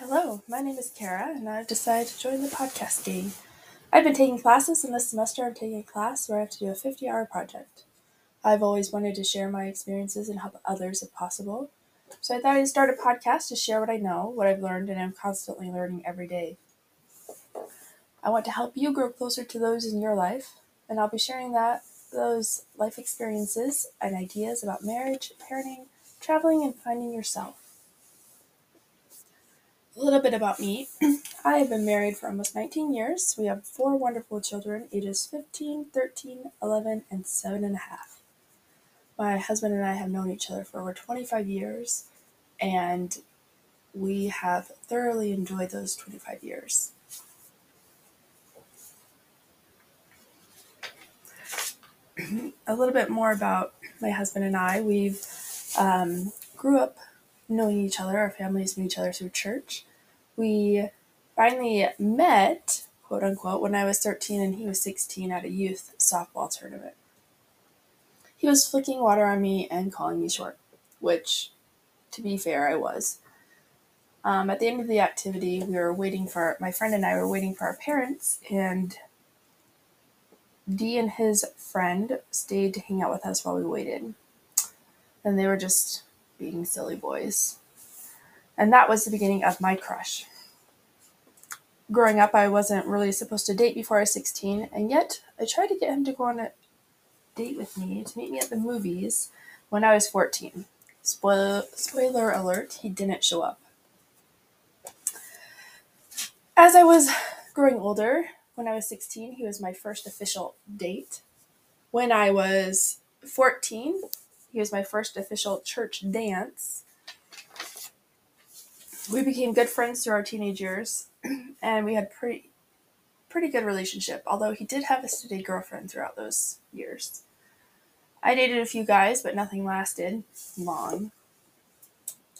Hello, my name is Kara, and I've decided to join the podcast gang. I've been taking classes, and this semester I'm taking a class where I have to do a 50 hour project. I've always wanted to share my experiences and help others if possible, so I thought I'd start a podcast to share what I know, what I've learned, and I'm constantly learning every day. I want to help you grow closer to those in your life, and I'll be sharing that those life experiences and ideas about marriage, parenting, traveling, and finding yourself. A little bit about me. I have been married for almost 19 years. We have four wonderful children, ages 15, 13, 11, and 7 and a half. My husband and I have known each other for over 25 years, and we have thoroughly enjoyed those 25 years. a little bit more about my husband and I. We've um, grew up knowing each other. Our families knew each other through church. We finally met, quote unquote, when I was 13 and he was 16 at a youth softball tournament. He was flicking water on me and calling me short, which, to be fair, I was. Um, at the end of the activity, we were waiting for my friend and I were waiting for our parents, and D and his friend stayed to hang out with us while we waited. And they were just being silly boys. And that was the beginning of my crush. Growing up, I wasn't really supposed to date before I was 16, and yet I tried to get him to go on a date with me to meet me at the movies when I was 14. Spoiler, spoiler alert, he didn't show up. As I was growing older, when I was 16, he was my first official date. When I was 14, he was my first official church dance. We became good friends through our teenage years, and we had pretty pretty good relationship, although he did have a steady girlfriend throughout those years. I dated a few guys, but nothing lasted long.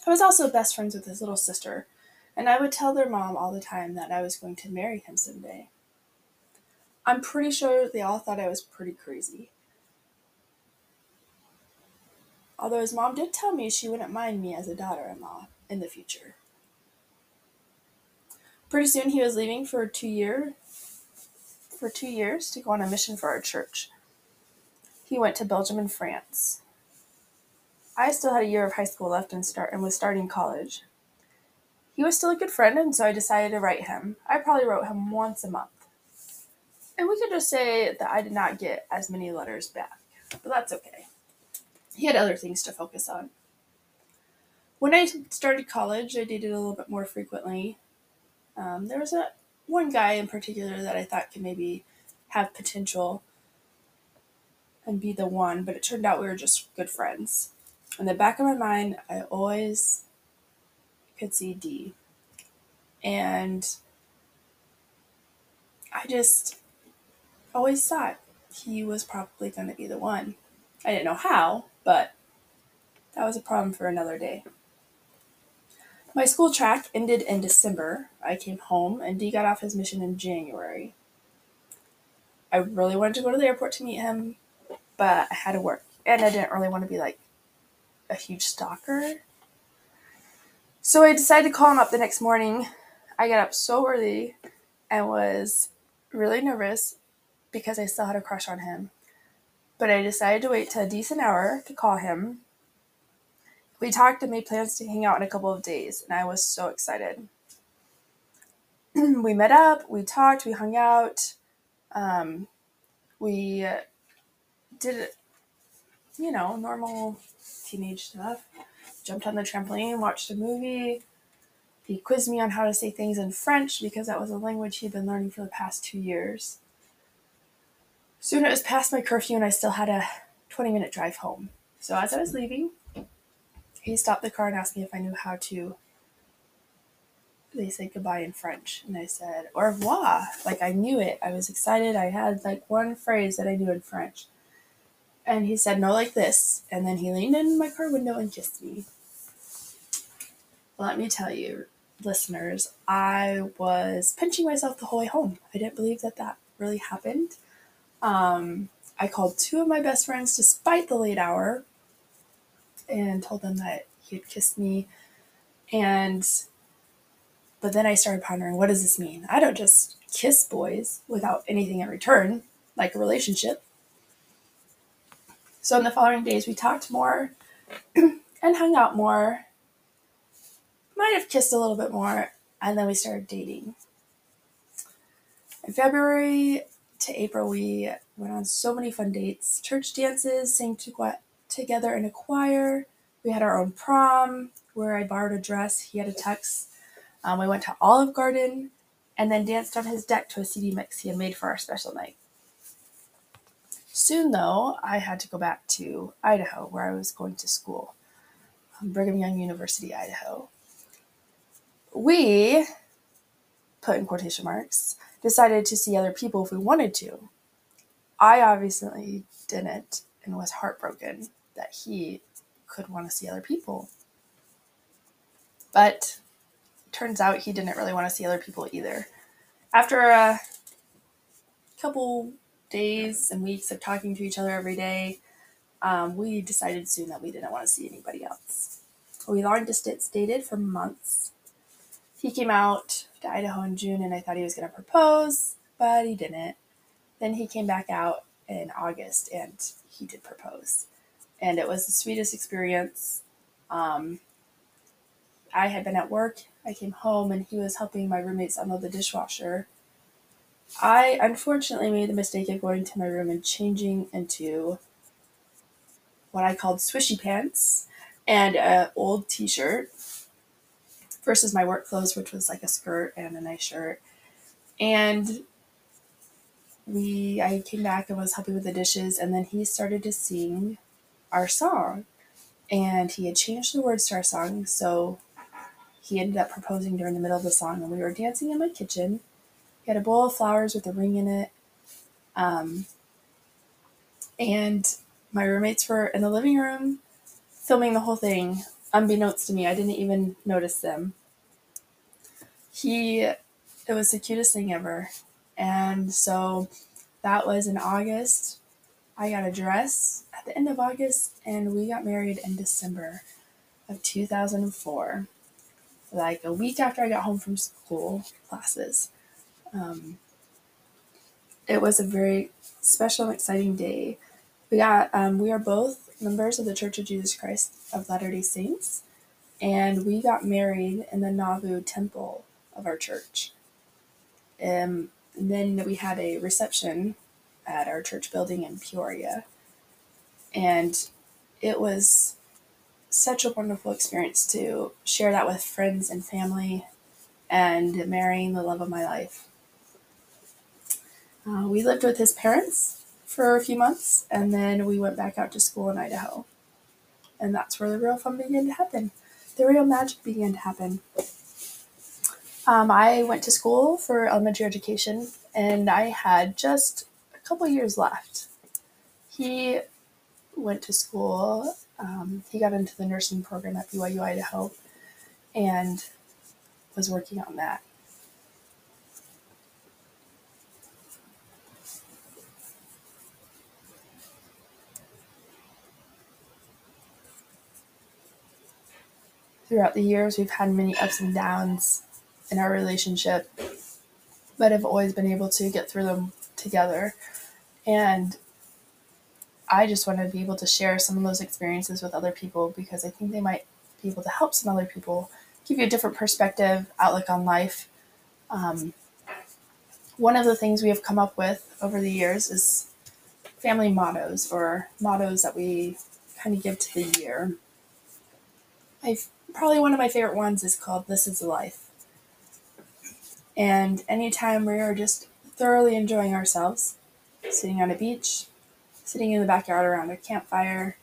I was also best friends with his little sister, and I would tell their mom all the time that I was going to marry him someday. I'm pretty sure they all thought I was pretty crazy. Although his mom did tell me she wouldn't mind me as a daughter in law in the future. Pretty soon he was leaving for two year for two years to go on a mission for our church. He went to Belgium and France. I still had a year of high school left and start and was starting college. He was still a good friend, and so I decided to write him. I probably wrote him once a month. And we could just say that I did not get as many letters back, but that's okay. He had other things to focus on. When I started college, I dated a little bit more frequently. Um, there was a one guy in particular that I thought could maybe have potential and be the one, but it turned out we were just good friends. In the back of my mind, I always could see D. And I just always thought he was probably going to be the one. I didn't know how, but that was a problem for another day. My school track ended in December. I came home and D got off his mission in January. I really wanted to go to the airport to meet him, but I had to work. And I didn't really want to be like a huge stalker. So I decided to call him up the next morning. I got up so early and was really nervous because I still had a crush on him. But I decided to wait till a decent hour to call him. We talked and made plans to hang out in a couple of days, and I was so excited. we met up, we talked, we hung out, um, we did, you know, normal teenage stuff. Jumped on the trampoline, watched a movie. He quizzed me on how to say things in French because that was a language he'd been learning for the past two years. Soon it was past my curfew and I still had a 20 minute drive home. So as I was leaving, he stopped the car and asked me if I knew how to. They said goodbye in French. And I said, au revoir. Like I knew it. I was excited. I had like one phrase that I knew in French. And he said, no, like this. And then he leaned in my car window and kissed me. Let me tell you, listeners, I was pinching myself the whole way home. I didn't believe that that really happened. Um, I called two of my best friends despite the late hour and told them that he had kissed me. And But then I started pondering what does this mean? I don't just kiss boys without anything in return, like a relationship. So in the following days, we talked more and hung out more. Might have kissed a little bit more, and then we started dating. In February to April, we went on so many fun dates church dances, sang to- together in a choir. We had our own prom where I borrowed a dress, he had a tux. Um, we went to Olive Garden and then danced on his deck to a CD mix he had made for our special night. Soon, though, I had to go back to Idaho where I was going to school, um, Brigham Young University, Idaho. We, put in quotation marks, decided to see other people if we wanted to. I obviously didn't and was heartbroken that he could want to see other people. But turns out he didn't really want to see other people either. After a couple days and weeks of talking to each other every day, um, we decided soon that we didn't want to see anybody else. We long distance dated for months. He came out to Idaho in June and I thought he was going to propose, but he didn't. Then he came back out in August and he did propose. And it was the sweetest experience. Um, I had been at work. I came home and he was helping my roommates unload the dishwasher. I unfortunately made the mistake of going to my room and changing into what I called swishy pants and an old t shirt versus my work clothes, which was like a skirt and a nice shirt. And we I came back and was helping with the dishes and then he started to sing our song. And he had changed the words to our song, so he ended up proposing during the middle of the song, and we were dancing in my kitchen. He had a bowl of flowers with a ring in it. Um, and my roommates were in the living room filming the whole thing, unbeknownst to me. I didn't even notice them. He, it was the cutest thing ever. And so that was in August. I got a dress the end of August, and we got married in December of 2004 like a week after I got home from school classes. Um, it was a very special and exciting day. We got um, we are both members of the Church of Jesus Christ of Latter Day Saints, and we got married in the Nauvoo Temple of our church. Um, and then we had a reception at our church building in Peoria, and it was such a wonderful experience to share that with friends and family and marrying the love of my life. Uh, we lived with his parents for a few months and then we went back out to school in Idaho. And that's where the real fun began to happen. The real magic began to happen. Um, I went to school for elementary education and I had just a couple years left. He went to school um, he got into the nursing program at BYU Idaho and was working on that. Throughout the years, we've had many ups and downs in our relationship, but have always been able to get through them together. And I just want to be able to share some of those experiences with other people because I think they might be able to help some other people, give you a different perspective, outlook on life. Um, one of the things we have come up with over the years is family mottos or mottos that we kind of give to the year. I probably one of my favorite ones is called "This Is Life," and anytime we are just thoroughly enjoying ourselves, sitting on a beach, sitting in the backyard around a campfire,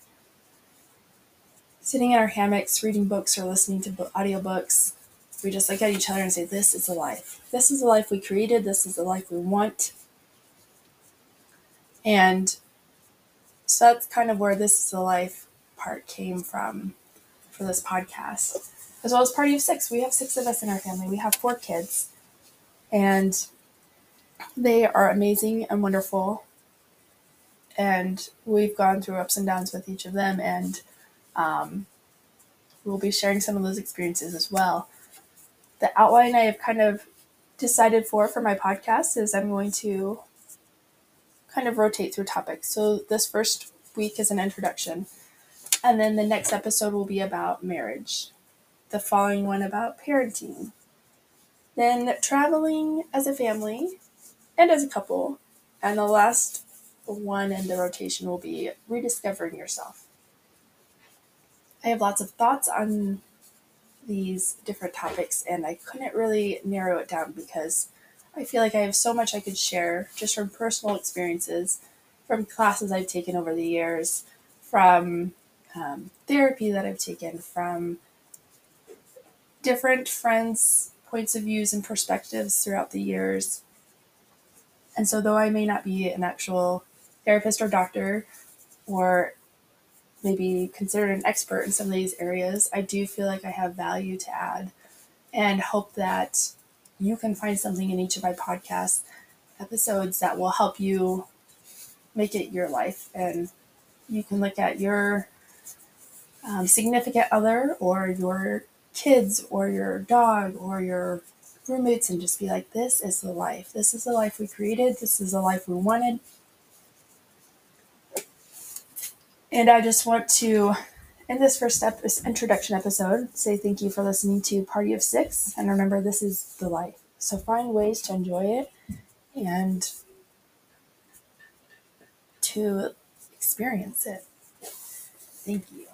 sitting in our hammocks, reading books or listening to audiobooks. We just look at each other and say, This is a life. This is the life we created. This is the life we want. And so that's kind of where this is the life part came from for this podcast. As well as Party of Six. We have six of us in our family. We have four kids. And they are amazing and wonderful and we've gone through ups and downs with each of them and um, we'll be sharing some of those experiences as well the outline I have kind of decided for for my podcast is I'm going to kind of rotate through topics. So this first week is an introduction, and then the next episode will be about marriage. The following one about parenting. Then traveling as a family and as a couple. And the last one in the rotation will be rediscovering yourself. I have lots of thoughts on these different topics, and I couldn't really narrow it down because I feel like I have so much I could share just from personal experiences, from classes I've taken over the years, from um, therapy that I've taken, from different friends' points of views and perspectives throughout the years. And so, though I may not be an actual therapist or doctor, or maybe considered an expert in some of these areas, I do feel like I have value to add and hope that you can find something in each of my podcast episodes that will help you make it your life. And you can look at your um, significant other or your kids or your dog or your roommates and just be like, this is the life. This is the life we created. This is the life we wanted. And I just want to, in this first step, this introduction episode, say thank you for listening to Party of Six. And remember, this is the life. So find ways to enjoy it and to experience it. Thank you.